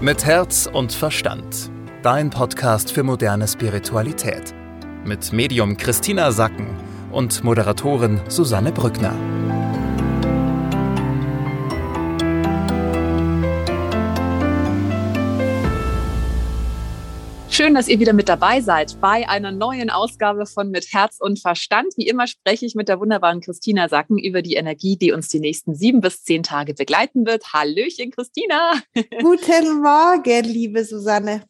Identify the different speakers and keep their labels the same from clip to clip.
Speaker 1: Mit Herz und Verstand. Dein Podcast für moderne Spiritualität. Mit Medium Christina Sacken und Moderatorin Susanne Brückner.
Speaker 2: Schön, dass ihr wieder mit dabei seid bei einer neuen Ausgabe von Mit Herz und Verstand. Wie immer spreche ich mit der wunderbaren Christina Sacken über die Energie, die uns die nächsten sieben bis zehn Tage begleiten wird. Hallöchen, Christina.
Speaker 3: Guten Morgen, liebe Susanne.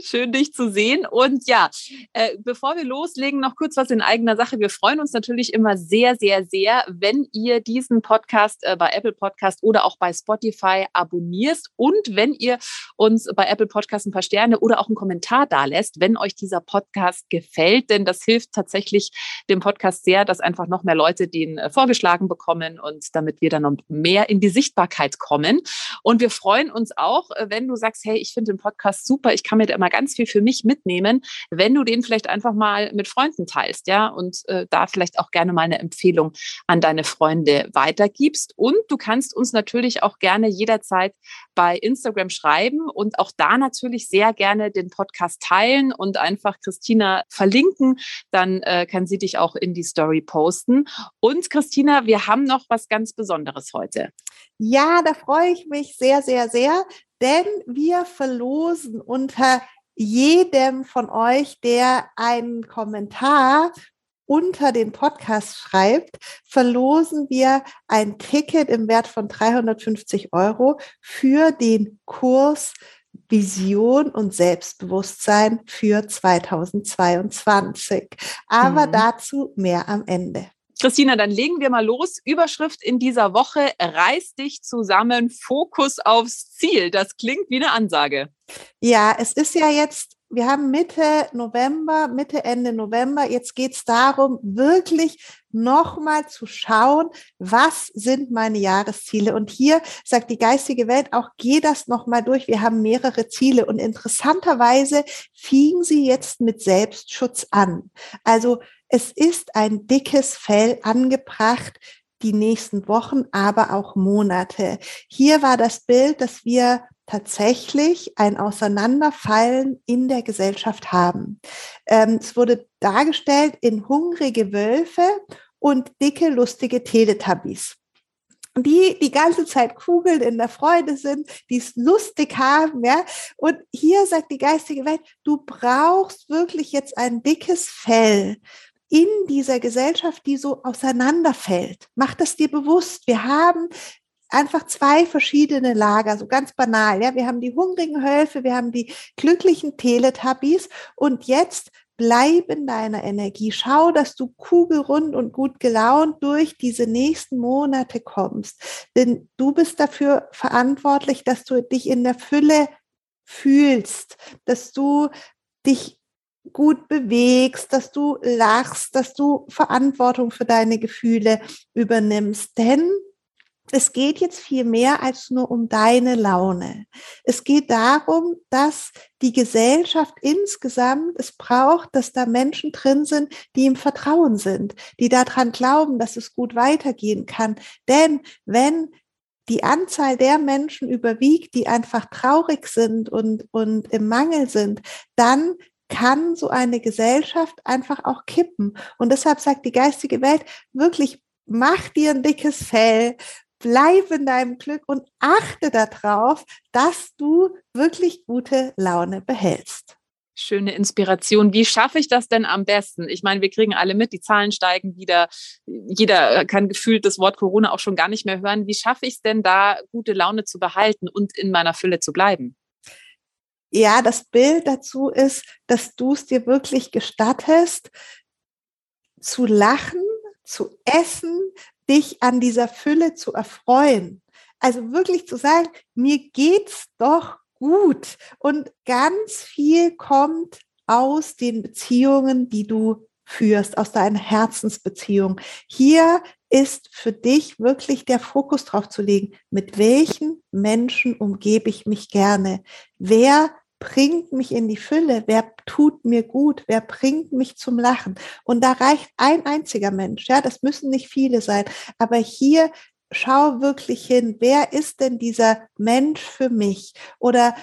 Speaker 2: Schön, dich zu sehen. Und ja, äh, bevor wir loslegen, noch kurz was in eigener Sache. Wir freuen uns natürlich immer sehr, sehr, sehr, wenn ihr diesen Podcast äh, bei Apple Podcast oder auch bei Spotify abonniert und wenn ihr uns bei Apple Podcast ein paar Sterne oder auch einen Kommentar da lässt, wenn euch dieser Podcast gefällt. Denn das hilft tatsächlich dem Podcast sehr, dass einfach noch mehr Leute den äh, vorgeschlagen bekommen und damit wir dann noch mehr in die Sichtbarkeit kommen. Und wir freuen uns auch, äh, wenn du sagst, hey, ich finde den Podcast super, ich kann mir da immer ganz viel für mich mitnehmen, wenn du den vielleicht einfach mal mit Freunden teilst, ja, und äh, da vielleicht auch gerne mal eine Empfehlung an deine Freunde weitergibst. Und du kannst uns natürlich auch gerne jederzeit bei Instagram schreiben und auch da natürlich sehr gerne den Podcast teilen und einfach Christina verlinken. Dann äh, kann sie dich auch in die Story posten. Und Christina, wir haben noch was ganz Besonderes heute.
Speaker 3: Ja, da freue ich mich sehr, sehr, sehr, denn wir verlosen unter jedem von euch, der einen Kommentar unter den Podcast schreibt, verlosen wir ein Ticket im Wert von 350 Euro für den Kurs Vision und Selbstbewusstsein für 2022. Aber mhm. dazu mehr am Ende.
Speaker 2: Christina, dann legen wir mal los. Überschrift in dieser Woche, reiß dich zusammen, Fokus aufs Ziel. Das klingt wie eine Ansage.
Speaker 3: Ja, es ist ja jetzt, wir haben Mitte November, Mitte, Ende November. Jetzt geht es darum, wirklich nochmal zu schauen, was sind meine Jahresziele. Und hier sagt die geistige Welt auch, geh das nochmal durch. Wir haben mehrere Ziele. Und interessanterweise fingen sie jetzt mit Selbstschutz an. Also es ist ein dickes Fell angebracht, die nächsten Wochen, aber auch Monate. Hier war das Bild, dass wir tatsächlich ein Auseinanderfallen in der Gesellschaft haben. Ähm, es wurde dargestellt in hungrige Wölfe und dicke, lustige Teletubbies die die ganze Zeit kugeln in der Freude sind, die es lustig haben, ja. Und hier sagt die geistige Welt, du brauchst wirklich jetzt ein dickes Fell, in dieser Gesellschaft, die so auseinanderfällt. Mach das dir bewusst. Wir haben einfach zwei verschiedene Lager, so ganz banal. Ja, wir haben die hungrigen Hölfe, wir haben die glücklichen Teletubbies und jetzt bleib in deiner Energie. Schau, dass du kugelrund und gut gelaunt durch diese nächsten Monate kommst. Denn du bist dafür verantwortlich, dass du dich in der Fülle fühlst, dass du dich gut bewegst, dass du lachst, dass du Verantwortung für deine Gefühle übernimmst. Denn es geht jetzt viel mehr als nur um deine Laune. Es geht darum, dass die Gesellschaft insgesamt es braucht, dass da Menschen drin sind, die im Vertrauen sind, die daran glauben, dass es gut weitergehen kann. Denn wenn die Anzahl der Menschen überwiegt, die einfach traurig sind und, und im Mangel sind, dann kann so eine Gesellschaft einfach auch kippen. Und deshalb sagt die geistige Welt wirklich, mach dir ein dickes Fell, bleib in deinem Glück und achte darauf, dass du wirklich gute Laune behältst.
Speaker 2: Schöne Inspiration. Wie schaffe ich das denn am besten? Ich meine, wir kriegen alle mit, die Zahlen steigen wieder. Jeder kann gefühlt das Wort Corona auch schon gar nicht mehr hören. Wie schaffe ich es denn da, gute Laune zu behalten und in meiner Fülle zu bleiben?
Speaker 3: Ja, das Bild dazu ist, dass du es dir wirklich gestattest, zu lachen, zu essen, dich an dieser Fülle zu erfreuen. Also wirklich zu sagen, mir geht's doch gut. Und ganz viel kommt aus den Beziehungen, die du führst, aus deiner Herzensbeziehung. Hier ist für dich wirklich der Fokus drauf zu legen, mit welchen Menschen umgebe ich mich gerne? Wer bringt mich in die Fülle? Wer tut mir gut? Wer bringt mich zum Lachen? Und da reicht ein einziger Mensch. Ja, das müssen nicht viele sein. Aber hier schau wirklich hin. Wer ist denn dieser Mensch für mich? Oder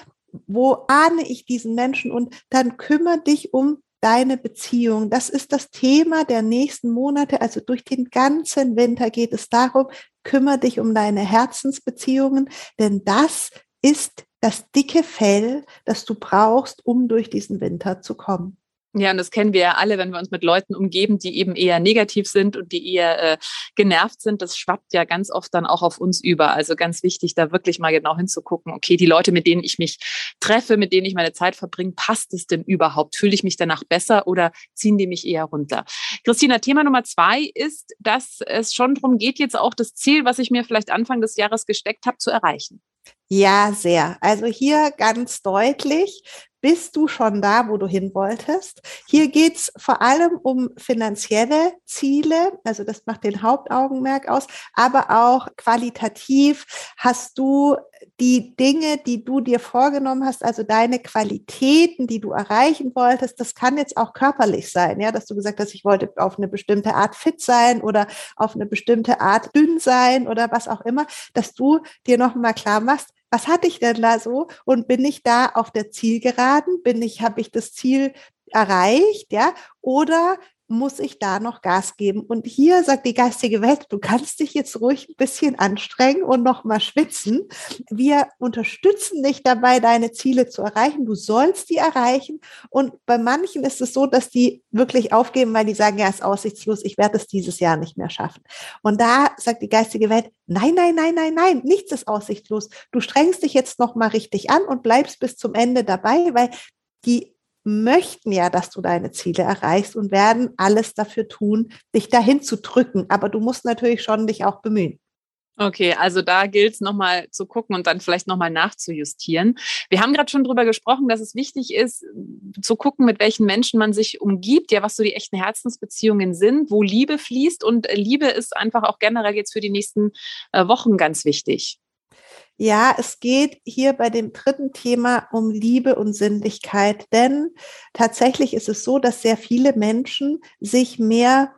Speaker 3: wo ahne ich diesen Menschen und dann kümmere dich um deine Beziehung. Das ist das Thema der nächsten Monate. Also durch den ganzen Winter geht es darum, kümmere dich um deine Herzensbeziehungen, denn das ist das dicke Fell, das du brauchst, um durch diesen Winter zu kommen.
Speaker 2: Ja, und das kennen wir ja alle, wenn wir uns mit Leuten umgeben, die eben eher negativ sind und die eher äh, genervt sind. Das schwappt ja ganz oft dann auch auf uns über. Also ganz wichtig, da wirklich mal genau hinzugucken, okay, die Leute, mit denen ich mich treffe, mit denen ich meine Zeit verbringe, passt es denn überhaupt? Fühle ich mich danach besser oder ziehen die mich eher runter? Christina, Thema Nummer zwei ist, dass es schon darum geht, jetzt auch das Ziel, was ich mir vielleicht Anfang des Jahres gesteckt habe, zu erreichen.
Speaker 3: Ja, sehr. Also hier ganz deutlich, bist du schon da, wo du hin wolltest? Hier geht's vor allem um finanzielle Ziele, also das macht den Hauptaugenmerk aus, aber auch qualitativ hast du die Dinge, die du dir vorgenommen hast, also deine Qualitäten, die du erreichen wolltest, das kann jetzt auch körperlich sein, ja, dass du gesagt hast, ich wollte auf eine bestimmte Art fit sein oder auf eine bestimmte Art dünn sein oder was auch immer, dass du dir nochmal klar machst, was hatte ich denn da so und bin ich da auf der Zielgeraden? Bin ich, habe ich das Ziel erreicht, ja? Oder muss ich da noch Gas geben? Und hier sagt die geistige Welt, du kannst dich jetzt ruhig ein bisschen anstrengen und noch mal schwitzen. Wir unterstützen dich dabei, deine Ziele zu erreichen. Du sollst die erreichen. Und bei manchen ist es so, dass die wirklich aufgeben, weil die sagen, ja, ist aussichtslos, ich werde es dieses Jahr nicht mehr schaffen. Und da sagt die geistige Welt, nein, nein, nein, nein, nein, nichts ist aussichtslos. Du strengst dich jetzt noch mal richtig an und bleibst bis zum Ende dabei, weil die möchten ja, dass du deine Ziele erreichst und werden alles dafür tun, dich dahin zu drücken. Aber du musst natürlich schon dich auch bemühen.
Speaker 2: Okay, also da gilt es nochmal zu gucken und dann vielleicht nochmal nachzujustieren. Wir haben gerade schon darüber gesprochen, dass es wichtig ist, zu gucken, mit welchen Menschen man sich umgibt, ja, was so die echten Herzensbeziehungen sind, wo Liebe fließt. Und Liebe ist einfach auch generell jetzt für die nächsten äh, Wochen ganz wichtig.
Speaker 3: Ja, es geht hier bei dem dritten Thema um Liebe und Sinnlichkeit, denn tatsächlich ist es so, dass sehr viele Menschen sich mehr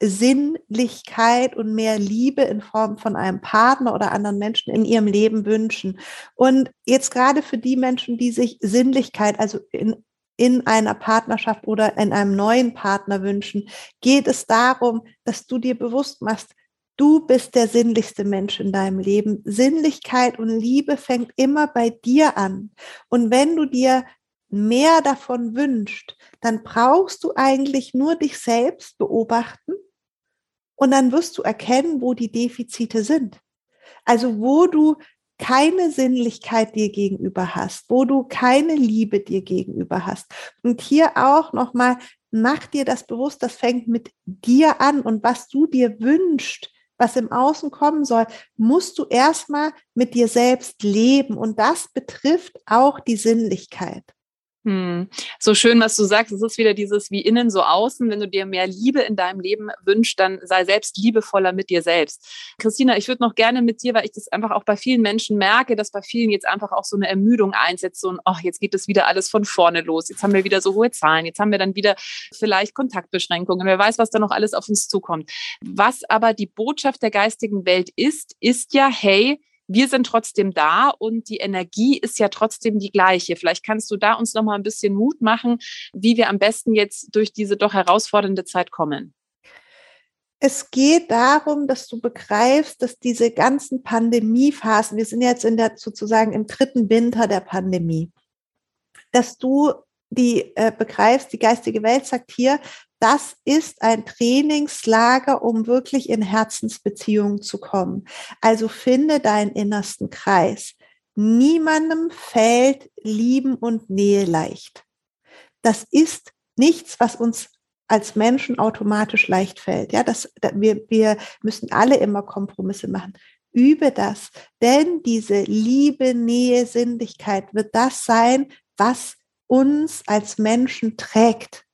Speaker 3: Sinnlichkeit und mehr Liebe in Form von einem Partner oder anderen Menschen in ihrem Leben wünschen. Und jetzt gerade für die Menschen, die sich Sinnlichkeit, also in, in einer Partnerschaft oder in einem neuen Partner wünschen, geht es darum, dass du dir bewusst machst, Du bist der sinnlichste Mensch in deinem Leben. Sinnlichkeit und Liebe fängt immer bei dir an. Und wenn du dir mehr davon wünschst, dann brauchst du eigentlich nur dich selbst beobachten und dann wirst du erkennen, wo die Defizite sind. Also wo du keine Sinnlichkeit dir gegenüber hast, wo du keine Liebe dir gegenüber hast. Und hier auch nochmal, mach dir das bewusst, das fängt mit dir an und was du dir wünschst, was im Außen kommen soll, musst du erstmal mit dir selbst leben. Und das betrifft auch die Sinnlichkeit.
Speaker 2: Hm. So schön, was du sagst. Es ist wieder dieses wie innen, so außen. Wenn du dir mehr Liebe in deinem Leben wünschst, dann sei selbst liebevoller mit dir selbst. Christina, ich würde noch gerne mit dir, weil ich das einfach auch bei vielen Menschen merke, dass bei vielen jetzt einfach auch so eine Ermüdung einsetzt. So ach, jetzt geht es wieder alles von vorne los. Jetzt haben wir wieder so hohe Zahlen. Jetzt haben wir dann wieder vielleicht Kontaktbeschränkungen. Wer weiß, was da noch alles auf uns zukommt. Was aber die Botschaft der geistigen Welt ist, ist ja, hey, wir sind trotzdem da und die Energie ist ja trotzdem die gleiche. Vielleicht kannst du da uns noch mal ein bisschen Mut machen, wie wir am besten jetzt durch diese doch herausfordernde Zeit kommen.
Speaker 3: Es geht darum, dass du begreifst, dass diese ganzen Pandemiephasen, wir sind jetzt in der sozusagen im dritten Winter der Pandemie, dass du die äh, begreifst, die geistige Welt sagt hier, das ist ein Trainingslager, um wirklich in Herzensbeziehungen zu kommen. Also finde deinen innersten Kreis. Niemandem fällt Lieben und Nähe leicht. Das ist nichts, was uns als Menschen automatisch leicht fällt. Ja, das, wir, wir müssen alle immer Kompromisse machen. Übe das, denn diese Liebe, Nähe, Sinnlichkeit wird das sein, was uns als Menschen trägt.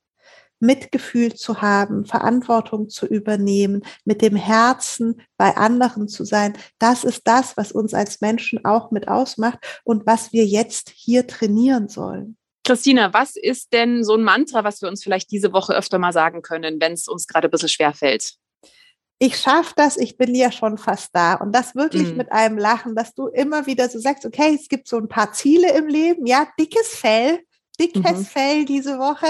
Speaker 3: Mitgefühl zu haben, Verantwortung zu übernehmen, mit dem Herzen bei anderen zu sein, das ist das, was uns als Menschen auch mit ausmacht und was wir jetzt hier trainieren sollen.
Speaker 2: Christina, was ist denn so ein Mantra, was wir uns vielleicht diese Woche öfter mal sagen können, wenn es uns gerade ein bisschen schwer fällt?
Speaker 3: ich schaffe das, ich bin ja schon fast da. Und das wirklich mhm. mit einem Lachen, dass du immer wieder so sagst, okay, es gibt so ein paar Ziele im Leben, ja, dickes Fell, dickes mhm. Fell diese Woche.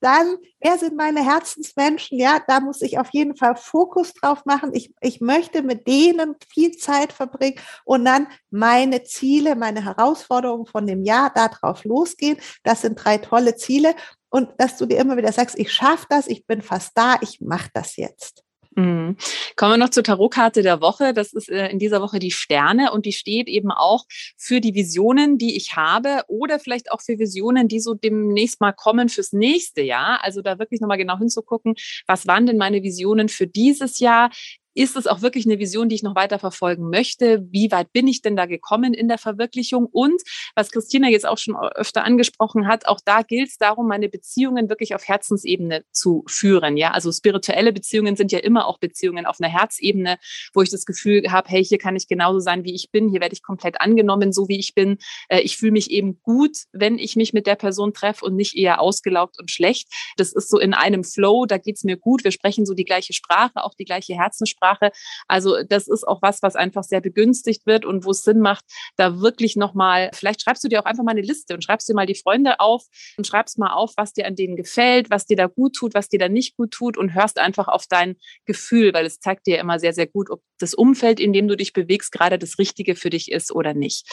Speaker 3: Dann, wer sind meine Herzensmenschen? Ja, da muss ich auf jeden Fall Fokus drauf machen. Ich, ich möchte mit denen viel Zeit verbringen und dann meine Ziele, meine Herausforderungen von dem Jahr darauf losgehen. Das sind drei tolle Ziele. Und dass du dir immer wieder sagst, ich schaffe das, ich bin fast da, ich mache das jetzt.
Speaker 2: Mhm. Kommen wir noch zur Tarotkarte der Woche. Das ist äh, in dieser Woche die Sterne und die steht eben auch für die Visionen, die ich habe oder vielleicht auch für Visionen, die so demnächst mal kommen fürs nächste Jahr. Also da wirklich nochmal genau hinzugucken, was waren denn meine Visionen für dieses Jahr? Ist es auch wirklich eine Vision, die ich noch weiter verfolgen möchte? Wie weit bin ich denn da gekommen in der Verwirklichung? Und was Christina jetzt auch schon öfter angesprochen hat, auch da gilt es darum, meine Beziehungen wirklich auf Herzensebene zu führen. Ja, also spirituelle Beziehungen sind ja immer auch Beziehungen auf einer Herzebene, wo ich das Gefühl habe, hey, hier kann ich genauso sein, wie ich bin. Hier werde ich komplett angenommen, so wie ich bin. Äh, ich fühle mich eben gut, wenn ich mich mit der Person treffe und nicht eher ausgelaugt und schlecht. Das ist so in einem Flow, da geht es mir gut. Wir sprechen so die gleiche Sprache, auch die gleiche Herzenssprache. Sprache. Also das ist auch was, was einfach sehr begünstigt wird und wo es Sinn macht, da wirklich nochmal, vielleicht schreibst du dir auch einfach mal eine Liste und schreibst dir mal die Freunde auf und schreibst mal auf, was dir an denen gefällt, was dir da gut tut, was dir da nicht gut tut und hörst einfach auf dein Gefühl, weil es zeigt dir immer sehr, sehr gut, ob das Umfeld, in dem du dich bewegst, gerade das Richtige für dich ist oder nicht.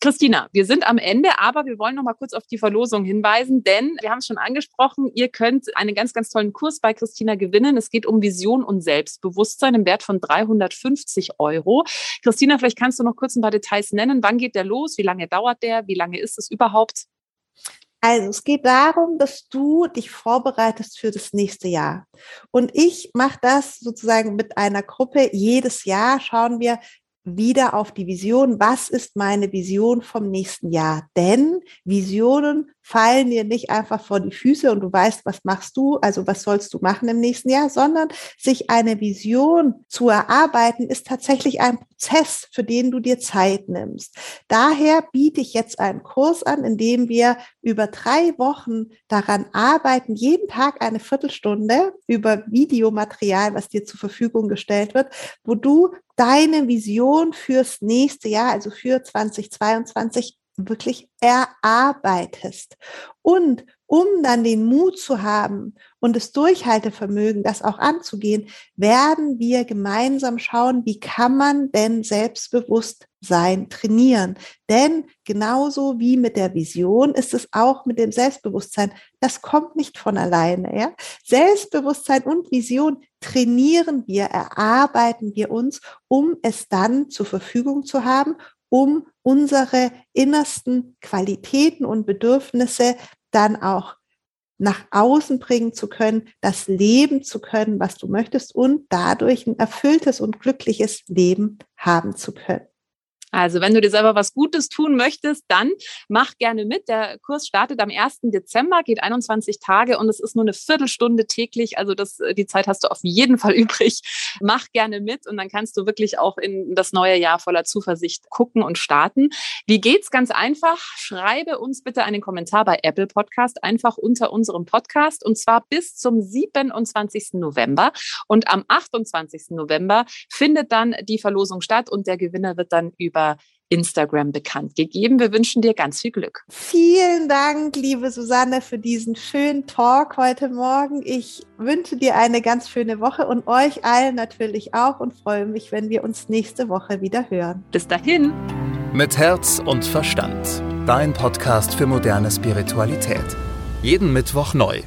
Speaker 2: Christina, wir sind am Ende, aber wir wollen noch mal kurz auf die Verlosung hinweisen, denn wir haben es schon angesprochen, ihr könnt einen ganz, ganz tollen Kurs bei Christina gewinnen. Es geht um Vision und Selbstbewusstsein im Wert Wert von 350 Euro. Christina, vielleicht kannst du noch kurz ein paar Details nennen. Wann geht der los? Wie lange dauert der? Wie lange ist es überhaupt?
Speaker 3: Also es geht darum, dass du dich vorbereitest für das nächste Jahr. Und ich mache das sozusagen mit einer Gruppe. Jedes Jahr schauen wir, wieder auf die Vision. Was ist meine Vision vom nächsten Jahr? Denn Visionen fallen dir nicht einfach vor die Füße und du weißt, was machst du, also was sollst du machen im nächsten Jahr, sondern sich eine Vision zu erarbeiten, ist tatsächlich ein Prozess, für den du dir Zeit nimmst. Daher biete ich jetzt einen Kurs an, in dem wir über drei Wochen daran arbeiten, jeden Tag eine Viertelstunde über Videomaterial, was dir zur Verfügung gestellt wird, wo du deine Vision fürs nächste Jahr, also für 2022, wirklich erarbeitest. Und um dann den Mut zu haben und das Durchhaltevermögen, das auch anzugehen, werden wir gemeinsam schauen, wie kann man denn selbstbewusst sein, trainieren. Denn genauso wie mit der Vision ist es auch mit dem Selbstbewusstsein. Das kommt nicht von alleine. Ja? Selbstbewusstsein und Vision trainieren wir, erarbeiten wir uns, um es dann zur Verfügung zu haben um unsere innersten Qualitäten und Bedürfnisse dann auch nach außen bringen zu können, das leben zu können, was du möchtest und dadurch ein erfülltes und glückliches Leben haben zu können.
Speaker 2: Also wenn du dir selber was Gutes tun möchtest, dann mach gerne mit. Der Kurs startet am 1. Dezember, geht 21 Tage und es ist nur eine Viertelstunde täglich. Also das, äh, die Zeit hast du auf jeden Fall übrig. Mach gerne mit und dann kannst du wirklich auch in das neue Jahr voller Zuversicht gucken und starten. Wie geht's? Ganz einfach. Schreibe uns bitte einen Kommentar bei Apple Podcast einfach unter unserem Podcast und zwar bis zum 27. November. Und am 28. November findet dann die Verlosung statt und der Gewinner wird dann über über Instagram bekannt gegeben. Wir wünschen dir ganz viel Glück.
Speaker 3: Vielen Dank, liebe Susanne, für diesen schönen Talk heute Morgen. Ich wünsche dir eine ganz schöne Woche und euch allen natürlich auch und freue mich, wenn wir uns nächste Woche wieder hören.
Speaker 2: Bis dahin.
Speaker 1: Mit Herz und Verstand. Dein Podcast für moderne Spiritualität. Jeden Mittwoch neu.